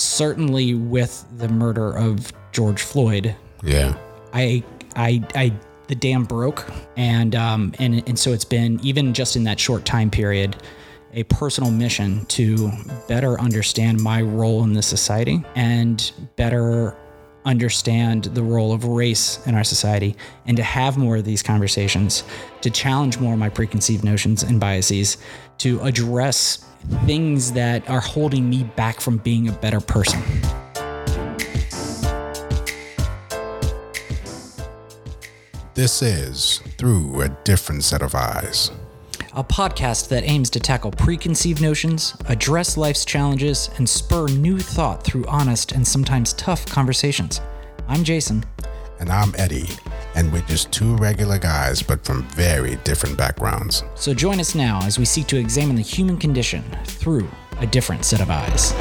certainly with the murder of George Floyd, Yeah. I, I, I, the dam broke, and um, and and so it's been even just in that short time period, a personal mission to better understand my role in this society and better understand the role of race in our society and to have more of these conversations to challenge more of my preconceived notions and biases to address things that are holding me back from being a better person This is Through a Different Set of Eyes. a podcast that aims to tackle preconceived notions, address life's challenges, and spur new thought through honest and sometimes tough conversations. I'm Jason. And I'm Eddie, and we're just two regular guys, but from very different backgrounds. So join us now as we seek to examine the human condition through a different set of eyes.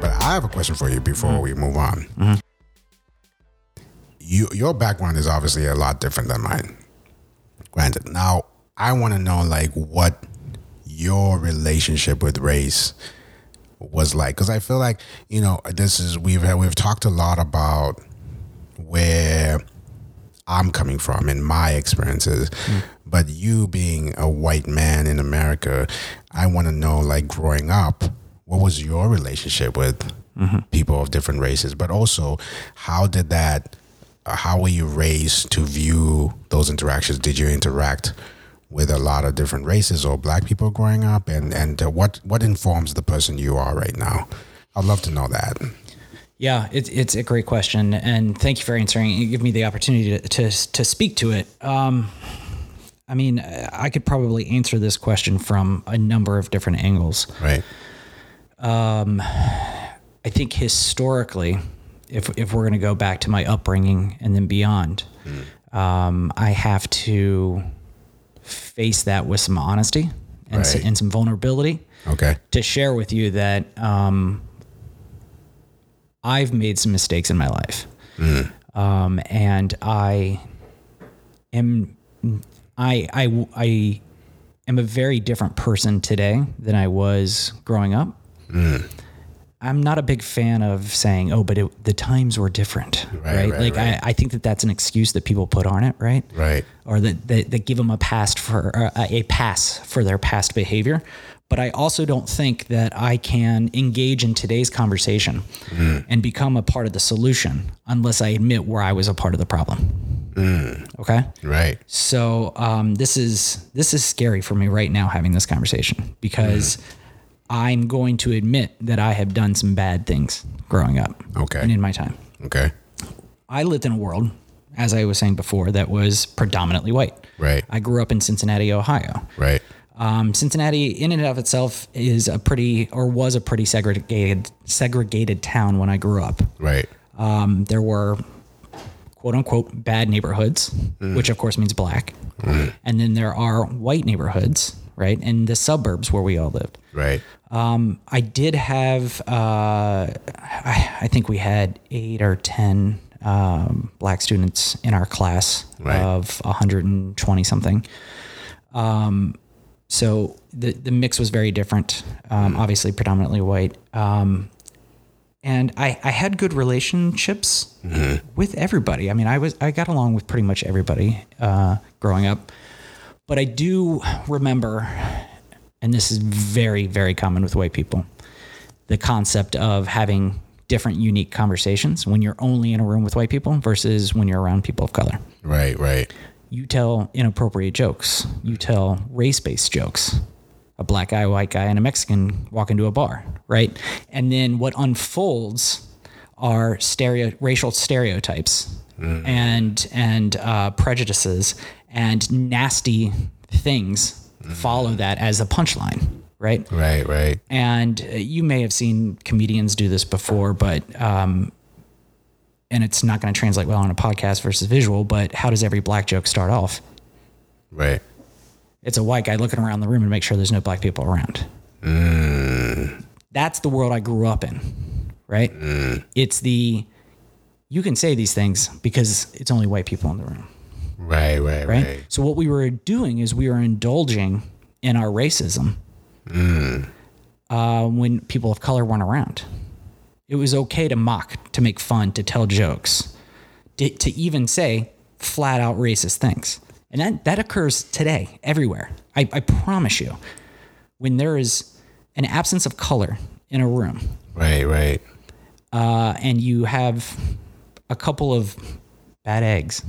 But I have a question for you before mm-hmm. we move on. Mm-hmm. You, your background is obviously a lot different than mine. Granted. Now, I want to know like what your relationship with race was like because I feel like you know this is we've had, we've talked a lot about where I'm coming from in my experiences, but you being a white man in America, I want to know like growing up, what was your relationship with people of different races, but also how did that, uh, how were you raised to view those interactions? Did you interact? With a lot of different races or black people growing up, and and uh, what what informs the person you are right now? I'd love to know that. Yeah, it's it's a great question, and thank you for answering. You give me the opportunity to to, to speak to it. Um, I mean, I could probably answer this question from a number of different angles. Right. I think historically, if if we're going to go back to my upbringing and then beyond, um, I have to face that with some honesty and, s- and some vulnerability Okay. to share with you that um, I've made some mistakes in my life, um, and I am I I I am a very different person today than I was growing up. I'm not a big fan of saying, "Oh, but it, the times were different," right? right, like right. I, I think that that's an excuse that people put on it, right? Right. or that, that, that give them a past for uh, a pass for their past behavior. But I also don't think that I can engage in today's conversation mm. and become a part of the solution unless I admit where I was a part of the problem. Mm. Okay. Right. So um, this is this is scary for me right now having this conversation because mm. I'm going to admit that I have done some bad things growing up Okay. and in my time. Okay. I lived in a world, as I was saying before, that was predominantly white. Right. I grew up in Cincinnati, Ohio. Right. Um, Cincinnati, in and of itself, is a pretty or was a pretty segregated segregated town when I grew up. Right. Um, there were quote unquote bad neighborhoods, which of course means black, and then there are white neighborhoods, right, in the suburbs where we all lived. Right. Um, I did have, uh, I, I think we had eight or 10 um, black students in our class Right. of 120 something. Um, so the, the mix was very different, um, obviously predominantly white. Um, and I, I had good relationships with everybody. I mean, I was, I got along with pretty much everybody, uh, growing up, but I do remember, and this is very, very common with white people, the concept of having different, unique conversations when you're only in a room with white people versus when you're around people of color. Right. Right. You tell inappropriate jokes, you tell race based jokes. A black guy, a white guy, and a Mexican walk into a bar, right? And then what unfolds are stereo racial stereotypes and and uh, prejudices and nasty things follow that as a punchline, right? Right. Right. And uh, you may have seen comedians do this before, but um, and it's not going to translate well on a podcast versus visual. But how does every black joke start off? Right. It's a white guy looking around the room and make sure there's no black people around. Mm. That's the world I grew up in, right? Mm. It's the you can say these things because it's only white people in the room. Right. Right. right? Right. So what we were doing is we were indulging in our racism mm. uh, when people of color weren't around. It was okay to mock, to make fun, to tell jokes, to, to even say flat out racist things. And that, that occurs today everywhere. I, I promise you. When there is an absence of color in a room Right, right. uh, and you have a couple of bad eggs,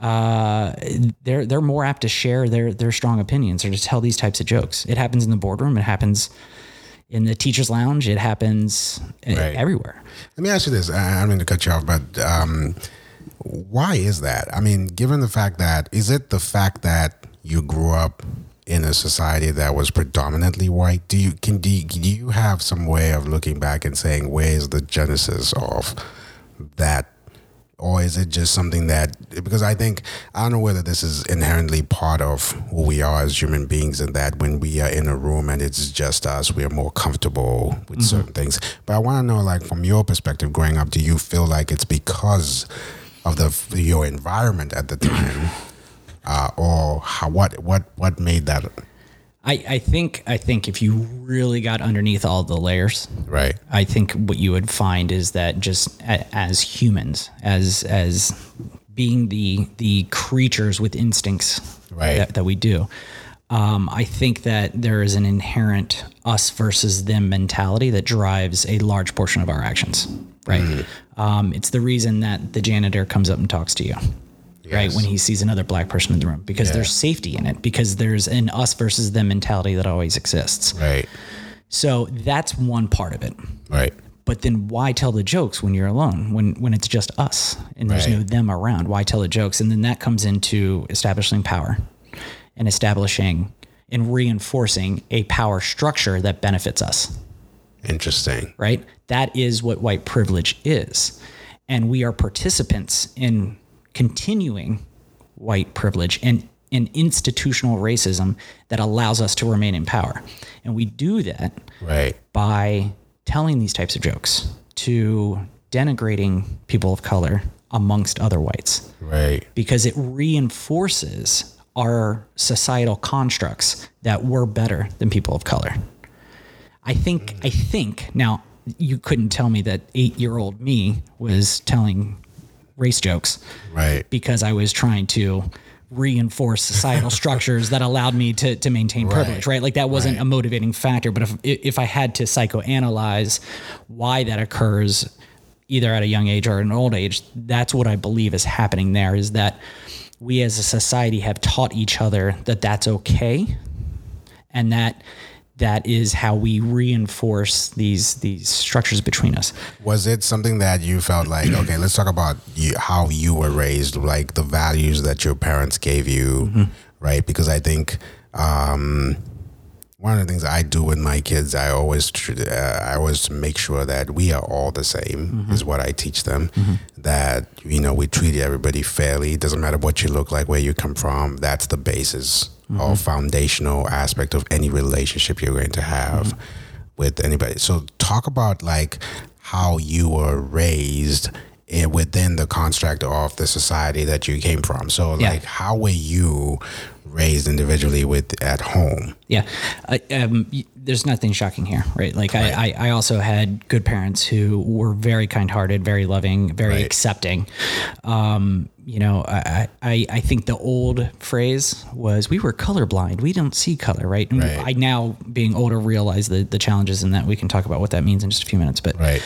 uh, they're they're more apt to share their their strong opinions or to tell these types of jokes. It happens in the boardroom. It happens in the teachers' lounge. It happens e- Right. everywhere. Let me ask you this. I I don't mean to cut you off, but um, why is that? I mean, given the fact that, is it the fact that you grew up in a society that was predominantly white? Do you can do do you have some way of looking back and saying where is the genesis of that? Or is it just something that because I think I don't know whether this is inherently part of who we are as human beings and that when we are in a room and it's just us, we are more comfortable with certain things. But I want to know, like from your perspective, growing up, do you feel like it's because of the your environment at the time, uh, or how, what what what made that I, I think I think if you really got underneath all the layers, right? I think what you would find is that just a, as humans, as as being the the creatures with instincts Right. that, that we do, um, I think that there is an inherent us versus them mentality that drives a large portion of our actions. Right. Um, it's the reason that the janitor comes up and talks to you. Right when he sees another black person in the room, because Yeah. there's safety in it, because there's an us versus them mentality that always exists. Right, So that's one part of it. Right, but then why tell the jokes when you're alone when when it's just us and there's no them around? Why tell the jokes? And then that comes into establishing power and establishing and reinforcing a power structure that benefits us. Interesting. right? That is what white privilege is. And we are participants in continuing white privilege and and institutional racism that allows us to remain in power. And we do that Right, by telling these types of jokes to denigrating people of color amongst other whites. Right, because it reinforces our societal constructs that we're better than people of color. I think I think now you couldn't tell me that 8-year-old me was telling race jokes right. because I was trying to reinforce societal structures that allowed me to to maintain privilege, right? Like that wasn't Right. a motivating factor. But if if I had to psychoanalyze why that occurs, either at a young age or an old age, that's what I believe is happening there. Is that we as a society have taught each other that that's okay, and that that is how we reinforce these these structures between us. Was it something that you felt like, okay, let's talk about you, how you were raised, like the values that your parents gave you, right? Because I think um, one of the things I do with my kids, I always, tr- uh, I always make sure that we are all the same, is what I teach them. That you know we treat everybody fairly. It doesn't matter what you look like, where you come from. That's the basis or mm-hmm. foundational aspect of any relationship you're going to have mm-hmm. with anybody. So talk about like how you were raised within the construct of the society that you came from. So Yeah. like how were you raised individually with at home? Yeah, uh, um, there's nothing shocking here, right? Like I, I, I also had good parents who were very kind-hearted, very loving, very Right. accepting. Um, you know, I, I, I think the old phrase was we were colorblind. We don't see color, right? And Right. I now, being older, realize the the challenges in that. We can talk about what that means in just a few minutes. But Right.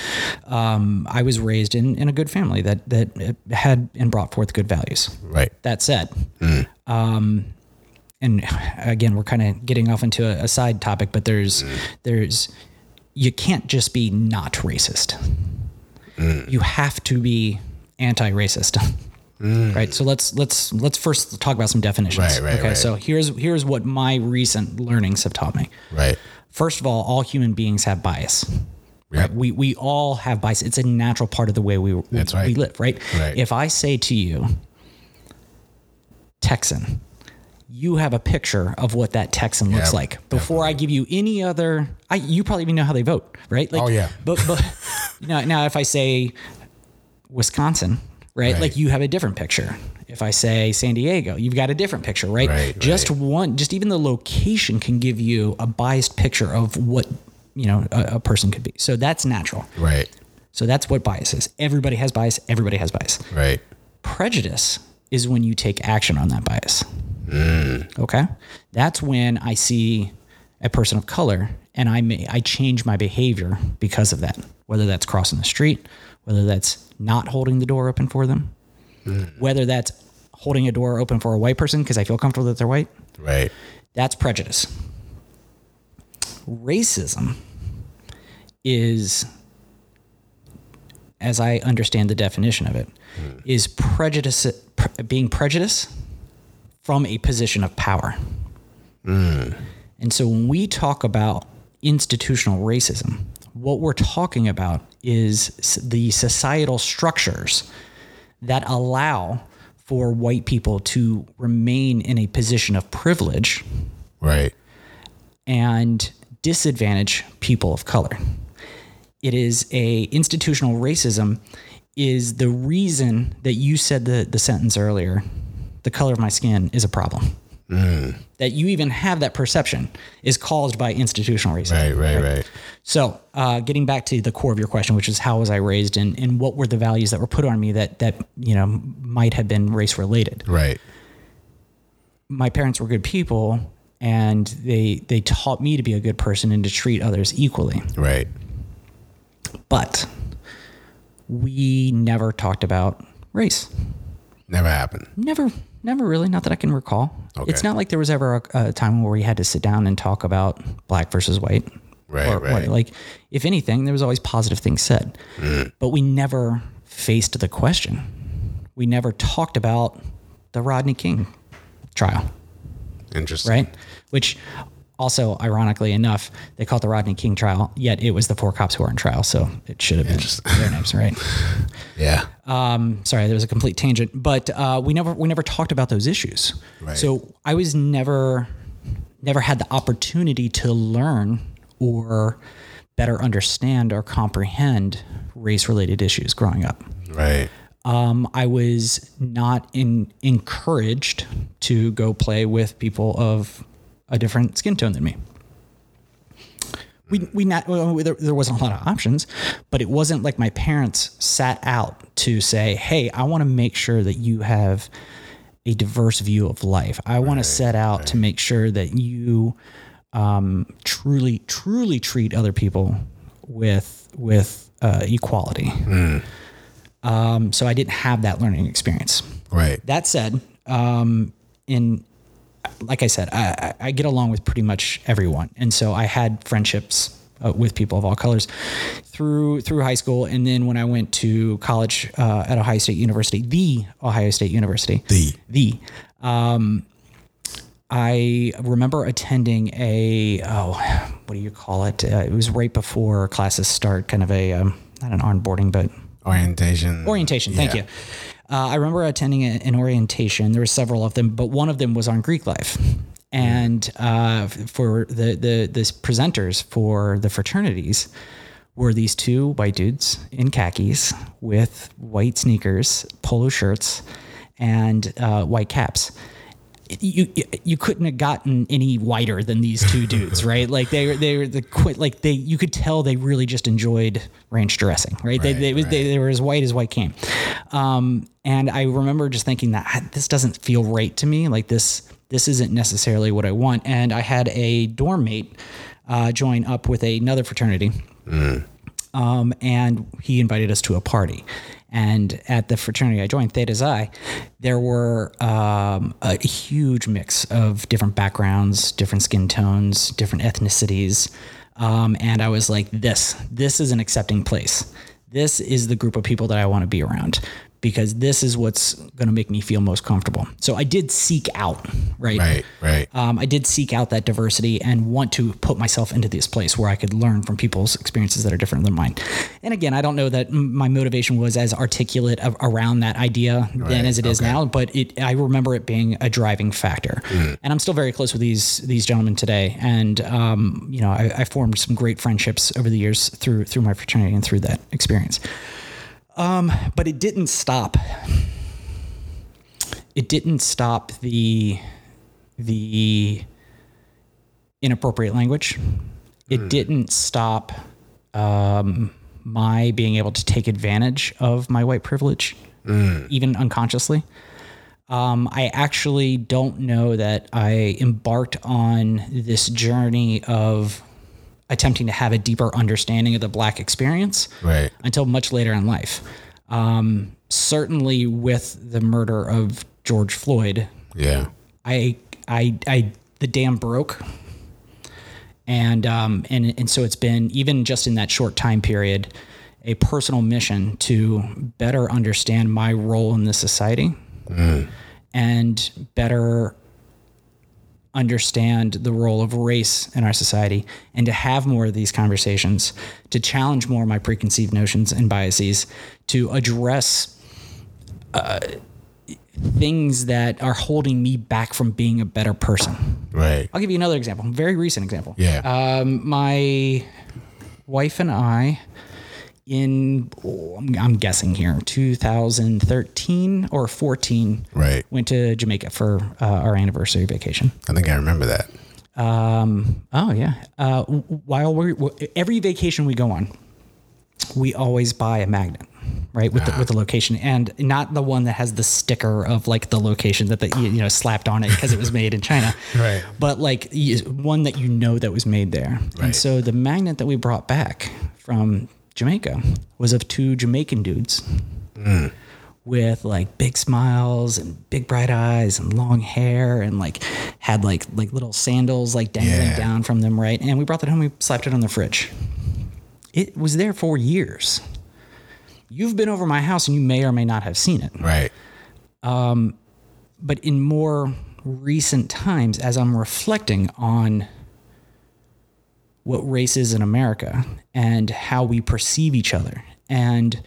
um, I was raised in, in a good family that that had and brought forth good values. Right. That said, um, and again, we're kind of getting off into a, a side topic, but there's mm. there's you can't just be not racist. Mm. You have to be anti-racist. Mm. Right. So let's let's let's first talk about some definitions. Right, right, okay. right. So here's here's what my recent learnings have taught me. Right. First of all, all human beings have bias. Right? We we all have bias. It's a natural part of the way we That's we, right. we live, right? Right. If I say to you, Texan, you have a picture of what that Texan looks Yeah, like. Before I give you any other, I you probably even know how they vote, right? Like, Oh, yeah. But but now now if I say Wisconsin, right? Right. Like you have a different picture. If I say San Diego, you've got a different picture, right? Right, just right. one, just even the location can give you a biased picture of what you know a, a person could be. So that's natural. Right. So that's what bias is. Everybody has bias. Everybody has bias. Right. Prejudice is when you take action on that bias. Mm. Okay, that's when I see a person of color and I may I change my behavior because of that. Whether that's crossing the street, whether that's not holding the door open for them, mm. whether that's holding a door open for a white person because I feel comfortable that they're white. Right. That's prejudice. Racism is, as I understand the definition of it, mm. is prejudice pre- being prejudice from a position of power. Hmm. And so when we talk about institutional racism, what we're talking about is the societal structures that allow for white people to remain in a position of privilege Right. and disadvantage people of color. It is a institutional racism is the reason that you said the, the sentence earlier, the color of my skin is a problem. That you even have that perception is caused by institutional racism. Right. Right. Right. So, uh, getting back to the core of your question, which is how was I raised, and, and what were the values that were put on me that that you know might have been race related. Right. My parents were good people, and they they taught me to be a good person and to treat others equally. Right. But we never talked about race. Never happened. Never, never really. Not that I can recall. Okay. It's not like there was ever a, a time where we had to sit down and talk about black versus white. Right. or right. Like, if anything, there was always positive things said, mm. but we never faced the question. We never talked about the Rodney King trial, Interesting. right? Which also, ironically enough, they call it the Rodney King trial, yet it was the four cops who were in trial, so it should have been their names, right? Yeah. Um, sorry, there was a complete tangent, but uh, we never we never talked about those issues. Right. So I was never never had the opportunity to learn or better understand or comprehend race related issues growing up. Right. Um, I was not in, encouraged to go play with people of a different skin tone than me. We, we not well, there, there wasn't a lot of options, but it wasn't like my parents sat out to say, "Hey, I want to make sure that you have a diverse view of life. I want to set out to make sure that you um, truly, truly treat other people with with uh, equality." Um, so I didn't have that learning experience. Right. That said, um, in like I said, I, I get along with pretty much everyone, and so I had friendships uh, with people of all colors through through high school, and then when I went to college uh, at Ohio State University, the Ohio State University, The. the. Um, I remember attending a oh, what do you call it? Uh, it was right before classes start, kind of a um, not an onboarding, but Orientation. orientation. Thank Yeah. you. Uh, I remember attending a- an orientation. There were several of them, but one of them was on Greek life. And uh, for the, the the presenters for the fraternities were these two white dudes in khakis with white sneakers, polo shirts, and uh, white caps. You, you couldn't have gotten any whiter than these two dudes, right? Like they were they were the quit like they you could tell they really just enjoyed ranch dressing, right? they Right, they, they right. they were as white as white came. Um, and I remember just thinking that "Ah, this doesn't feel right to me. Like this, this isn't necessarily what I want. And I had a dorm mate uh, join up with another fraternity. Um, and he invited us to a party. And at the fraternity I joined, Theta Xi, there were um, a huge mix of different backgrounds, different skin tones, different ethnicities. Um, and I was like, this, this is an accepting place. This is the group of people that I want to be around because this is what's going to make me feel most comfortable. So I did seek out, right? Right. Right. um, I did seek out that diversity and want to put myself into this place where I could learn from people's experiences that are different than mine. And again, I don't know that my motivation was as articulate a- around that idea then as it is okay. now, but it I remember it being a driving factor. Mm. And I'm still very close with these these gentlemen today, and um, you know I, I formed some great friendships over the years through through my fraternity and through that experience. Um, but it didn't stop. It didn't stop the the inappropriate language It didn't stop um, my being able to take advantage of my white privilege, even unconsciously. Um, I actually don't know that I embarked on this journey of attempting to have a deeper understanding of the black experience Right. until much later in life. Um, certainly, with the murder of George Floyd, Yeah. I, I, I, the dam broke, and um, and and so it's been even just in that short time period, a personal mission to better understand my role in this society, and better understand the role of race in our society and to have more of these conversations to challenge more of my preconceived notions and biases to address uh, things that are holding me back from being a better person Right. i'll give you another example very recent example Yeah. um, my wife and i in oh, I'm, I'm guessing here 2013 or 14 right. went to jamaica for uh, our anniversary vacation I think I remember that. um, oh yeah. Uh, while we every vacation we go on, we always buy a magnet, right, with the, with the location, and not the one that has the sticker of like the location that the you know slapped on it because it was made in China, Right. But like one that you know that was made there. Right. And so the magnet that we brought back from Jamaica was of two Jamaican dudes with like big smiles and big bright eyes and long hair and like had like like little sandals like dangling Yeah. down from them, right? And we brought that home. We slapped it on the fridge. It was there for years. You've been over my house and you may or may not have seen it. Right. Um, But in more recent times, as I'm reflecting on what race is in America and how we perceive each other and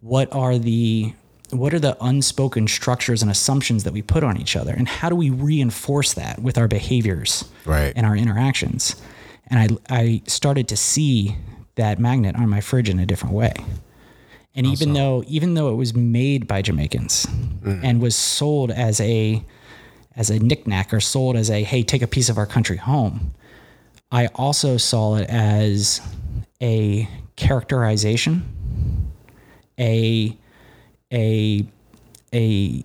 what are the what are the unspoken structures and assumptions that we put on each other and how do we reinforce that with our behaviors Right. and our interactions. And I, I started to see that magnet on my fridge in a different way. And even though even though it was made by Jamaicans mm. and was sold as a as a knickknack or sold as a hey take a piece of our country home I also saw it as a characterization a a a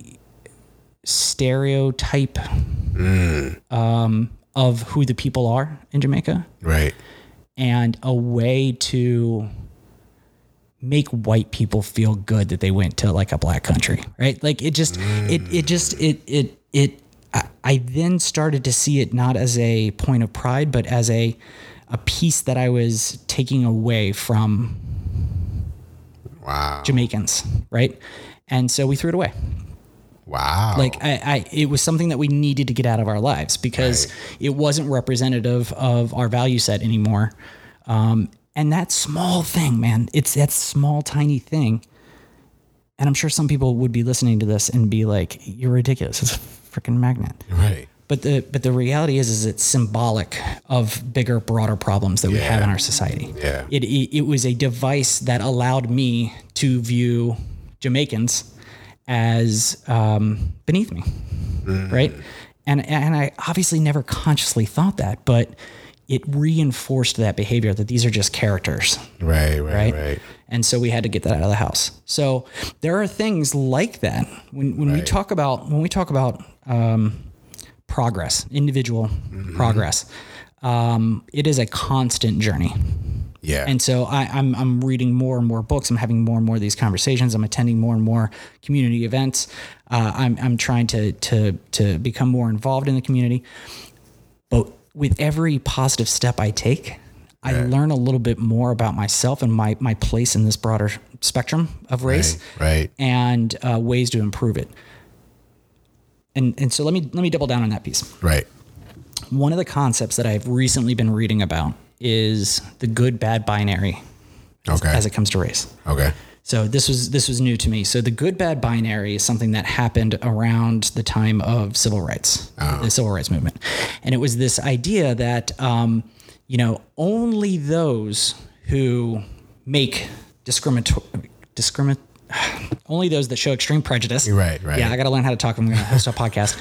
stereotype um, of who the people are in Jamaica. Right. and a way to make white people feel good that they went to like a black country right? Like it just it it just it it it I, I then started to see it not as a point of pride but as a a piece that I was taking away from Wow. Jamaicans right? And so we threw it away. Wow. like I, I it was something that we needed to get out of our lives because it wasn't representative of our value set anymore. Um, and that small thing man it's that small tiny thing. And i'm sure some people would be listening to this and be like you're ridiculous. it's freaking magnet right. but the but the reality is is it's symbolic of bigger broader problems that we have in our society Yeah. it, it it was a device that allowed me to view Jamaicans as um, beneath me, right? And and I obviously never consciously thought that, but it reinforced that behavior that these are just characters, Right. Right. right? Right. And so we had to get that out of the house. So there are things like that when when we talk about when we talk about um, progress, individual progress. Um, it is a constant journey. Yeah. And so I, I'm I'm reading more and more books. I'm having more and more of these conversations. I'm attending more and more community events. Uh, I'm I'm trying to to to become more involved in the community. But with every positive step I take, I learn a little bit more about myself and my my place in this broader spectrum of race Right. Right. and uh, ways to improve it. And and so let me let me double down on that piece Right. one of the concepts that I've recently been reading about is the good bad binary as, Okay. as it comes to race. Okay. So this was this was new to me. So the good bad binary is something that happened around the time of civil rights, the civil rights movement, and it was this idea that um, you know only those who make discriminatory discrimin only those that show extreme prejudice. Right, right. Yeah, I got to learn how to talk. I'm going to host a podcast.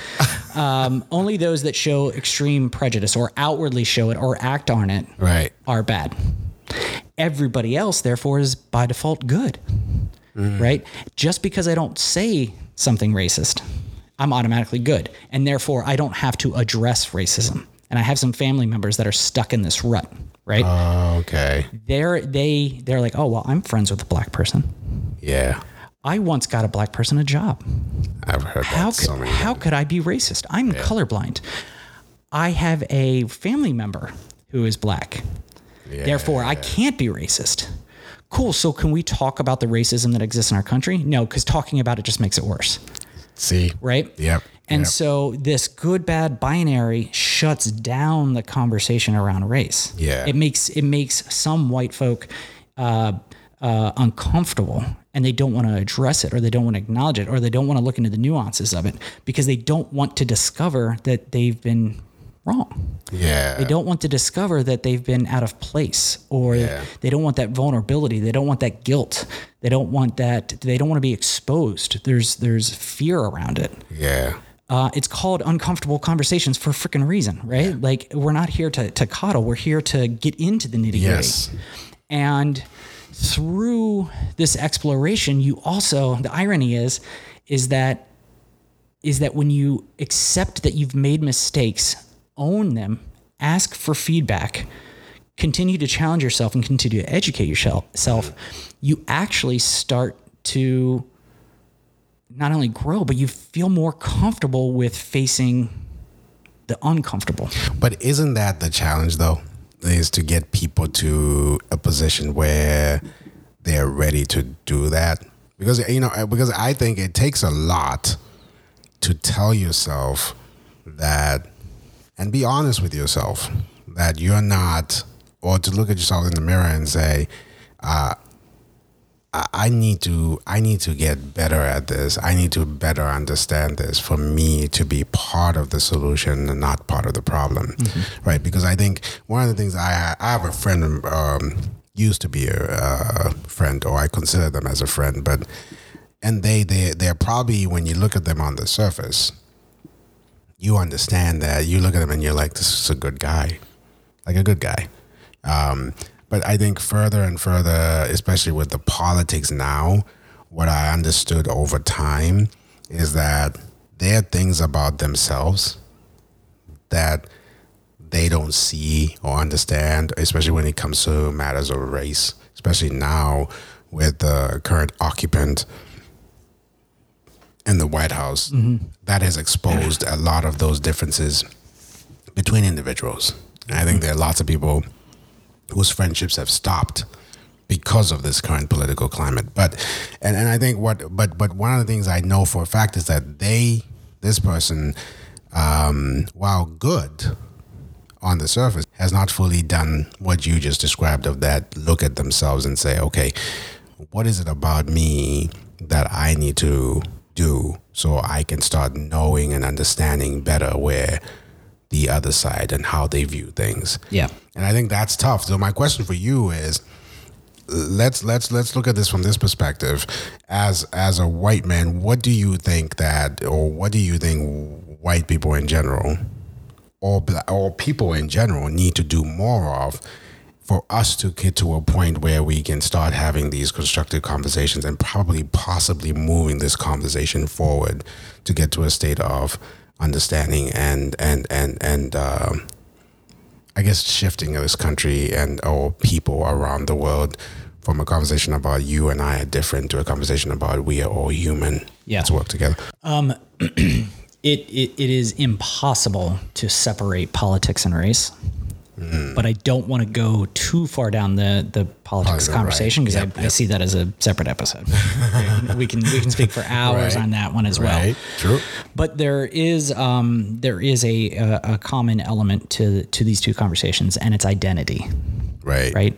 Um, only those that show extreme prejudice or outwardly show it or act on it Right. are bad. Everybody else, therefore, is by default good. Right? Just because I don't say something racist, I'm automatically good. And therefore, I don't have to address racism. And I have some family members that are stuck in this rut. Right? Oh, okay. they're they they're like, oh well, I'm friends with a black person. Yeah. I once got a black person a job. I've heard How that could, so many how could I be racist? I'm colorblind. I have a family member who is black. Yeah. Therefore, I can't be racist. Cool. So, can we talk about the racism that exists in our country? No, because talking about it just makes it worse, See? right? Yep. And so, this good bad binary shuts down the conversation around race. Yeah. It makes it makes some white folk uh, uh, uncomfortable, and they don't want to address it, or they don't want to acknowledge it, or they don't want to look into the nuances of it because they don't want to discover that they've been wrong. yeah. They don't want to discover that they've been out of place or Yeah. they don't want that vulnerability. They don't want that guilt. They don't want that they don't want to be exposed. There's there's fear around it. yeah. Uh, it's called uncomfortable conversations for a freaking reason, right? Like we're not here to to coddle. We're here to get into the nitty gritty. Yes. And through this exploration, you also the irony is is that is that when you accept that you've made mistakes, own them, ask for feedback, continue to challenge yourself and continue to educate yourself, you actually start to not only grow, but you feel more comfortable with facing the uncomfortable. But isn't that the challenge though? Is to get people to a position where they're ready to do that? Because you know, because I think it takes a lot to tell yourself that and be honest with yourself that you're not or to look at yourself in the mirror and say, uh, I need to I need to get better at this. I need to better understand this for me to be part of the solution and not part of the problem, right? Because I think one of the things I I have a friend um, used to be a uh, friend, or I consider them as a friend, but and they they they're probably when you look at them on the surface, you understand that you look at them and you're like, this is a good guy, like a good guy. Um, but I think further and further, especially with the politics now, what I understood over time is that there are things about themselves that they don't see or understand, especially when it comes to matters of race, especially now with the current occupant in the White House. Mm-hmm. That has exposed a lot of those differences between individuals. I think there are lots of people whose friendships have stopped because of this current political climate. But and, and I think what but but one of the things I know for a fact is that they this person, um, while good on the surface, has not fully done what you just described of that look at themselves and say, okay, what is it about me that I need to do so I can start knowing and understanding better where the other side and how they view things. Yeah. And I think that's tough. So my question for you is let's let's let's look at this from this perspective. As as a white man, what do you think that or what do you think white people in general or bla- or people in general need to do more of for us to get to a point where we can start having these constructive conversations and probably possibly moving this conversation forward to get to a state of understanding and and and and um, I guess shifting of this country and or people around the world from a conversation about you and I are different to a conversation about we are all human. Yeah. Let's work together. It, it, it is impossible to separate politics and race. But I don't want to go too far down the, the politics right. conversation because Yep, I, I see that as a separate episode. we can we can speak for hours Right. on that one as well. True. But there is um, there is a, a a common element to to these two conversations, and it's identity. Right. Right?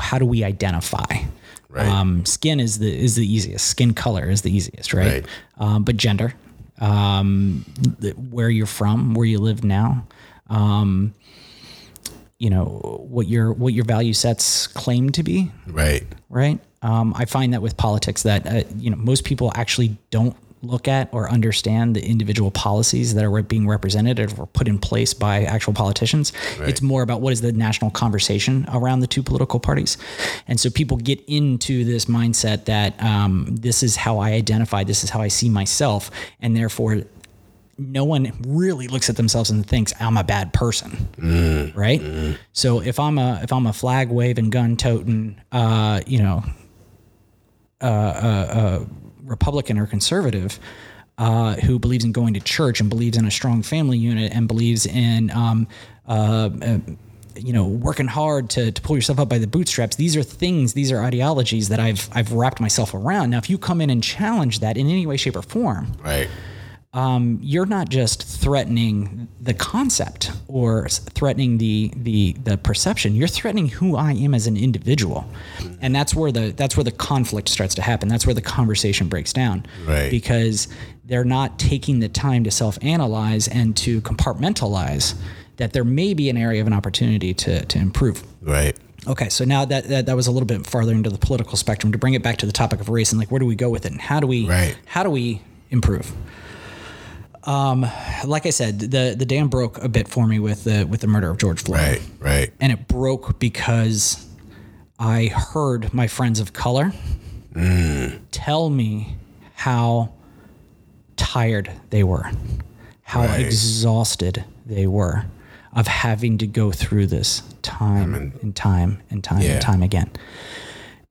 How do we identify? Right. Um, skin is the is the easiest. Skin color is the easiest, right? Right. Um, but gender, um, th- where you're from, where you live now, um, you know what your what your value sets claim to be, Right. right? Um, I find that with politics that uh, you know most people actually don't look at or understand the individual policies that are being represented or put in place by actual politicians. Right. It's more about what is the national conversation around the two political parties. And so people get into this mindset that um, this is how I identify, this is how I see myself, and therefore no one really looks at themselves and thinks I'm a bad person, mm. right? Mm. So if I'm a if I'm a flag waving, gun toting, uh, you know, uh, uh, uh Republican or conservative uh, who believes in going to church and believes in a strong family unit and believes in um, uh, you know working hard to, to pull yourself up by the bootstraps these are things these are ideologies that I've I've wrapped myself around now if you come in and challenge that in any way shape or form right um, you're not just threatening the concept or threatening the, the the perception. You're threatening who I am as an individual, and that's where the that's where the conflict starts to happen. That's where the conversation breaks down, right? Because they're not taking the time to self-analyze and to compartmentalize that there may be an area of an opportunity to to improve, right? Okay, so now that, that that was a little bit farther into the political spectrum to bring it back to the topic of race and like where do we go with it and how do we right. how do we improve? Um, like I said, the the dam broke a bit for me with the with the murder of George Floyd. Right, right. And it broke because I heard my friends of color mm. tell me how tired they were, how right. exhausted they were of having to go through this time I mean, and time and time yeah. and time again.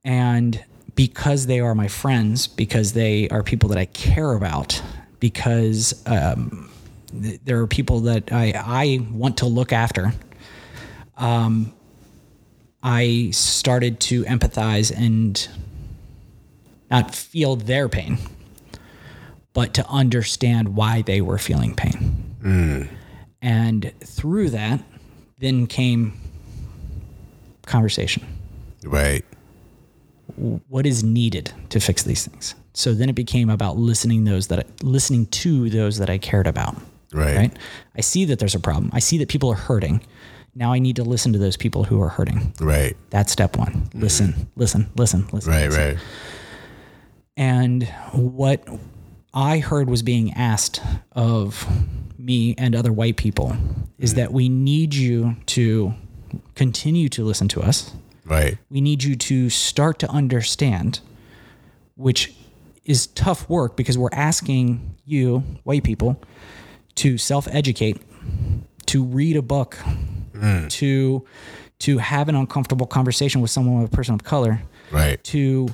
And because they are my friends, because they are people that I care about, because um, th- there are people that I, I want to look after. Um, I started to empathize and not feel their pain, but to understand why they were feeling pain. Mm. And through that, then came conversation. Right. What is needed to fix these things? So then it became about listening those that I, listening to those that I cared about. Right. Right. I see that there's a problem. I see that people are hurting. Now I need to listen to those people who are hurting. Right. That's step one. Mm-hmm. Listen, mm-hmm. listen, listen, listen. Right, listen. right. And what I heard was being asked of me and other white people is mm-hmm. that we need you to continue to listen to us. Right. We need you to start to understand, which is tough work because we're asking you, white people, to self educate, to read a book, mm. to to have an uncomfortable conversation with someone with a person of color, right? To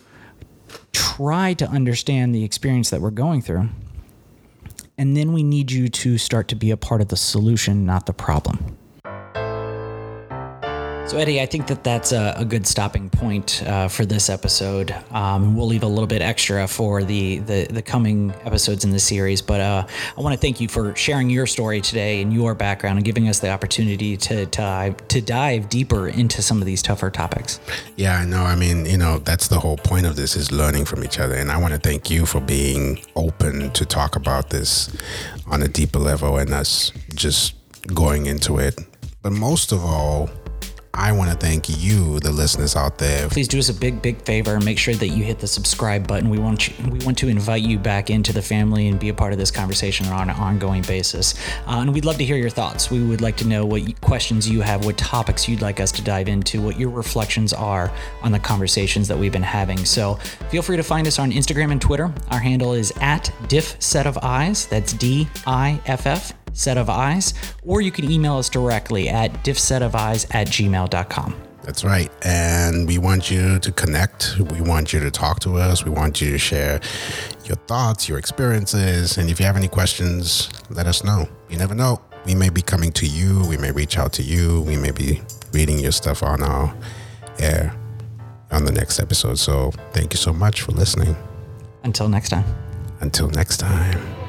try to understand the experience that we're going through. And then we need you to start to be a part of the solution, not the problem. So, Eddie, I think that that's a, a good stopping point uh, for this episode. Um, we'll leave a little bit extra for the, the, the coming episodes in the series, but uh, I want to thank you for sharing your story today and your background and giving us the opportunity to dive, to dive deeper into some of these tougher topics. Yeah, I know. I mean, you know, that's the whole point of this is learning from each other. And I want to thank you for being open to talk about this on a deeper level and us just going into it. But most of all, I want to thank you, the listeners out there. Please do us a big, big favor and make sure that you hit the subscribe button. We want you, we want to invite you back into the family and be a part of this conversation on an ongoing basis. Uh, and we'd love to hear your thoughts. We would like to know what questions you have, what topics you'd like us to dive into, what your reflections are on the conversations that we've been having. So feel free to find us on Instagram and Twitter. Our handle is at diff set of eyes. That's D I F F set of eyes, or you can email us directly at diffsetofeyes at gmail.com. That's right. And we want you to connect. We want you to talk to us. We want you to share your thoughts, your experiences. And if you have any questions, let us know. You never know. We may be coming to you. We may reach out to you. We may be reading your stuff on our air on the next episode. So thank you so much for listening. Until next time. Until next time.